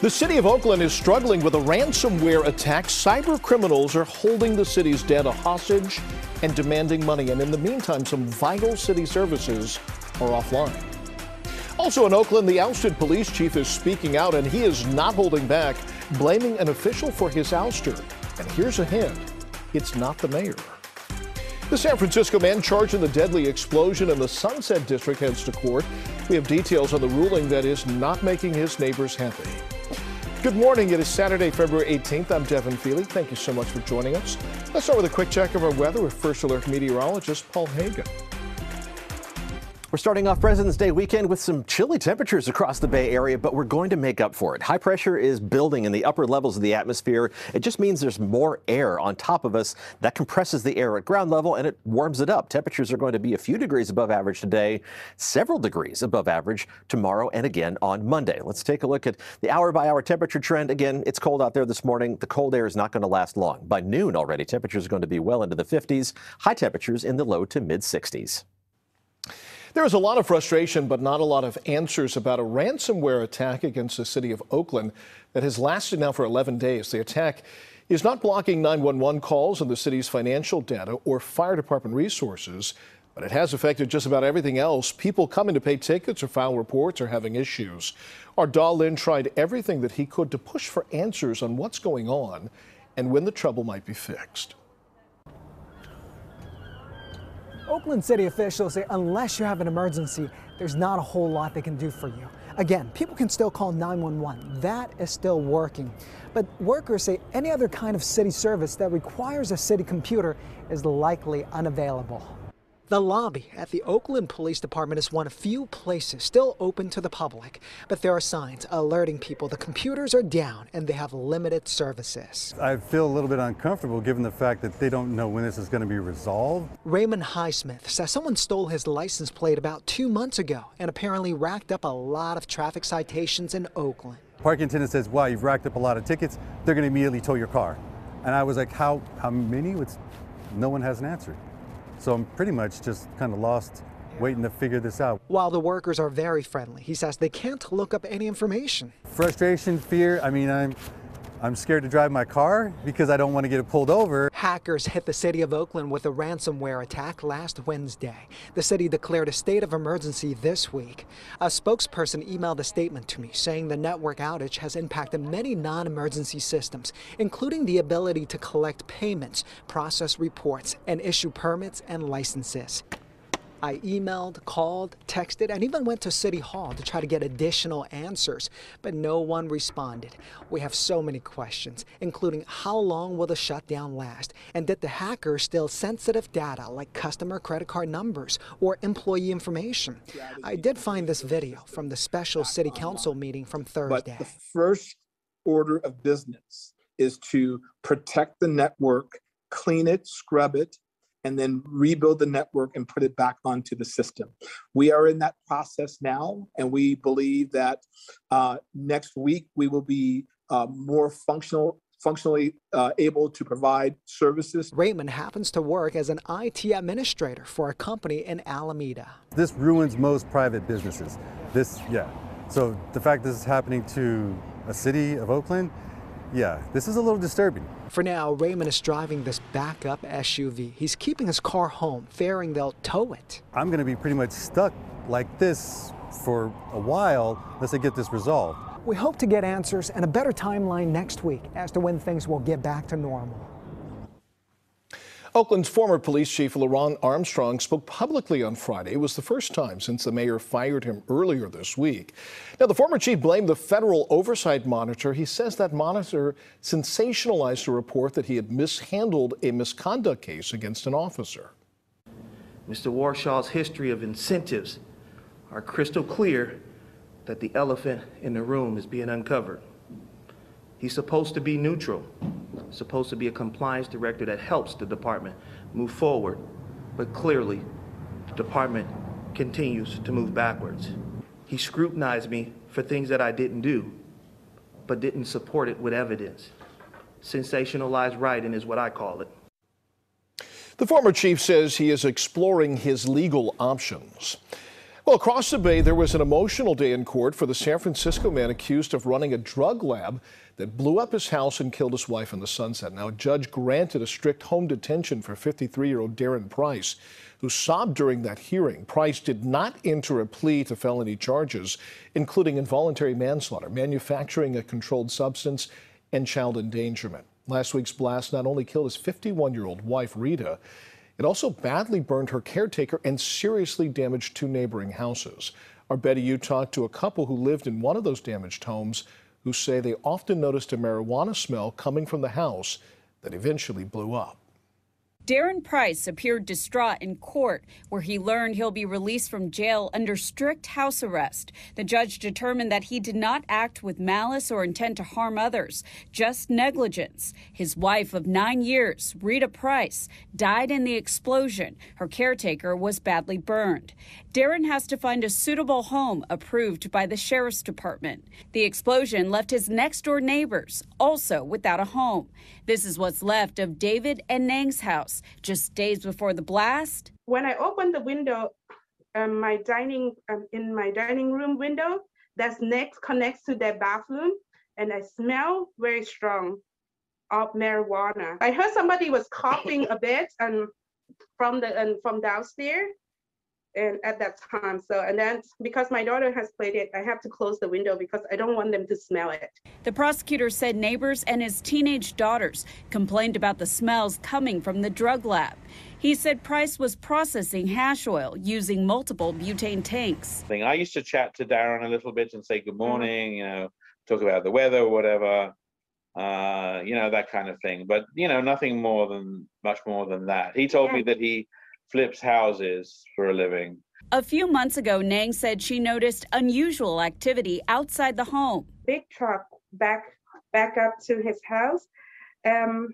The city of Oakland is struggling with a ransomware attack. Cyber criminals are holding the city's data hostage and demanding money. And in the meantime, some vital city services are offline. Also in Oakland, the ousted police chief is speaking out and he is not holding back, blaming an official for his ouster. And here's a hint it's not the mayor. The San Francisco man charged in the deadly explosion in the Sunset District heads to court. We have details on the ruling that is not making his neighbors happy. Good morning. It is Saturday, February 18th. I'm Devin Fehely. Thank you so much for joining us. Let's start with a quick check of our weather with First Alert meteorologist Paul Heggen. We're starting off President's Day weekend with some chilly temperatures across the Bay Area, but we're going to make up for it. High pressure is building in the upper levels of the atmosphere. It just means there's more air on top of us. That compresses the air at ground level and it warms it up. Temperatures are going to be a few degrees above average today, several degrees above average tomorrow and again on Monday. Let's take a look at the hour by hour temperature trend. Again, it's cold out there this morning. The cold air is not going to last long. By noon already, temperatures are going to be well into the 50s, high temperatures in the low to mid 60s. There is a lot of frustration, but not a lot of answers about a ransomware attack against the city of Oakland that has lasted now for 11 days. The attack is not blocking 911 calls and the city's financial data or fire department resources, but it has affected just about everything else. People coming to pay tickets or file reports are having issues. Our Da Lin tried everything that he could to push for answers on what's going on and when the trouble might be fixed. Oakland City officials say unless you have an emergency, there's not a whole lot they can do for you. Again, people can still call 911. That is still working. But workers say any other kind of city service that requires a city computer is likely unavailable. The lobby at the Oakland Police Department is one of few places still open to the public, but there are signs alerting people the computers are down and they have limited services. I feel a little bit uncomfortable given the fact that they don't know when this is going to be resolved. Raymond Highsmith says someone stole his license plate about two months ago and apparently racked up a lot of traffic citations in Oakland. Parking attendant says, wow, you've racked up a lot of tickets. They're going to immediately tow your car. And I was like, how, how many? It's, no one has an answer. So I'm pretty much just kind of lost waiting to figure this out. While the workers are very friendly, he says they can't look up any information. Frustration, fear, I mean, I'm I'm scared to drive my car because I don't want to get it pulled over. Hackers hit the city of Oakland with a ransomware attack last Wednesday. The city declared a state of emergency this week. A spokesperson emailed a statement to me saying the network outage has impacted many non emergency systems, including the ability to collect payments, process reports, and issue permits and licenses. I emailed, called, texted, and even went to City Hall to try to get additional answers, but no one responded. We have so many questions, including how long will the shutdown last? And did the hackers steal sensitive data like customer credit card numbers or employee information? I did find this video from the special City Council meeting from Thursday. But the first order of business is to protect the network, clean it, scrub it, and then rebuild the network and put it back onto the system. We are in that process now, and we believe that uh, next week we will be uh, more functional functionally uh, able to provide services. Raymond happens to work as an IT administrator for a company in Alameda. This ruins most private businesses. This, yeah. So the fact this is happening to a city of Oakland, yeah, this is a little disturbing. For now, Raymond is driving this backup SUV. He's keeping his car home, fearing they'll tow it. I'm going to be pretty much stuck like this for a while unless I get this resolved. We hope to get answers and a better timeline next week as to when things will get back to normal. Oakland's former police chief LeRonne Armstrong spoke publicly on Friday. It was the first time since the mayor fired him earlier this week. Now, the former chief blamed the federal oversight monitor. He says that monitor sensationalized a report that he had mishandled a misconduct case against an officer. Mr. Warshaw's history of incentives are crystal clear that the elephant in the room is being uncovered. He's supposed to be neutral, supposed to be a compliance director that helps the department move forward, but clearly the department continues to move backwards. He scrutinized me for things that I didn't do, but didn't support it with evidence. Sensationalized writing is what I call it. The former chief says he is exploring his legal options. Well, across the bay, there was an emotional day in court for the San Francisco man accused of running a drug lab that blew up his house and killed his wife in the sunset. Now, a judge granted a strict home detention for 53 year old Darren Price, who sobbed during that hearing. Price did not enter a plea to felony charges, including involuntary manslaughter, manufacturing a controlled substance, and child endangerment. Last week's blast not only killed his 51 year old wife, Rita, it also badly burned her caretaker and seriously damaged two neighboring houses. Our Betty Yu talked to a couple who lived in one of those damaged homes who say they often noticed a marijuana smell coming from the house that eventually blew up. Darren Price appeared distraught in court, where he learned he'll be released from jail under strict house arrest. The judge determined that he did not act with malice or intent to harm others, just negligence. His wife of nine years, Rita Price, died in the explosion. Her caretaker was badly burned. Darren has to find a suitable home approved by the sheriff's department. The explosion left his next door neighbors also without a home. This is what's left of David and Nang's house just days before the blast. When I opened the window, um, my dining um, in my dining room window, that's next connects to their bathroom, and I smell very strong of marijuana. I heard somebody was coughing a bit and from the and from downstairs, and at that time. So, and then because my daughter has played it, I have to close the window because I don't want them to smell it. The prosecutor said neighbors and his teenage daughters complained about the smells coming from the drug lab. He said Price was processing hash oil using multiple butane tanks. I used to chat to Darren a little bit and say good mm-hmm. morning, you know, talk about the weather or whatever, uh, you know, that kind of thing. But, you know, nothing more than, much more than that. He told yeah. me that he flips houses for a living. A few months ago, Nang said she noticed unusual activity outside the home. Big truck back back up to his house, um,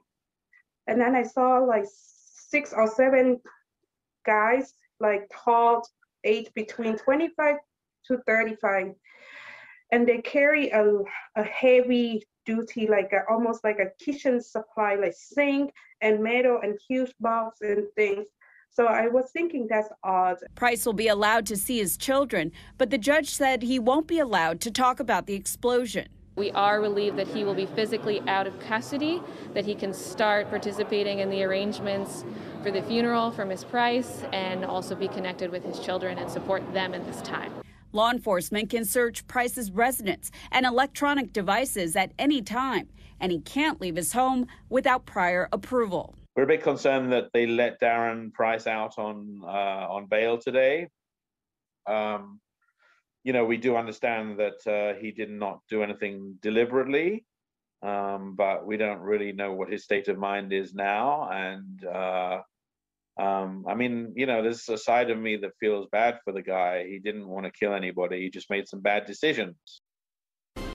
and then I saw like six or seven guys, like tall, age between 25 to 35, and they carry a, a heavy duty, like a, almost like a kitchen supply, like sink and metal and huge box and things. So I was thinking that's odd. Price will be allowed to see his children, but the judge said he won't be allowed to talk about the explosion. We are relieved that he will be physically out of custody, that he can start participating in the arrangements for the funeral for Miss Price and also be connected with his children and support them in this time. Law enforcement can search Price's residence and electronic devices at any time, and he can't leave his home without prior approval. We're a bit concerned that they let Darren Price out on uh, on bail today. Um, you know, we do understand that uh, he did not do anything deliberately, um, but we don't really know what his state of mind is now. And uh, um, I mean, you know, there's a side of me that feels bad for the guy. He didn't want to kill anybody. He just made some bad decisions.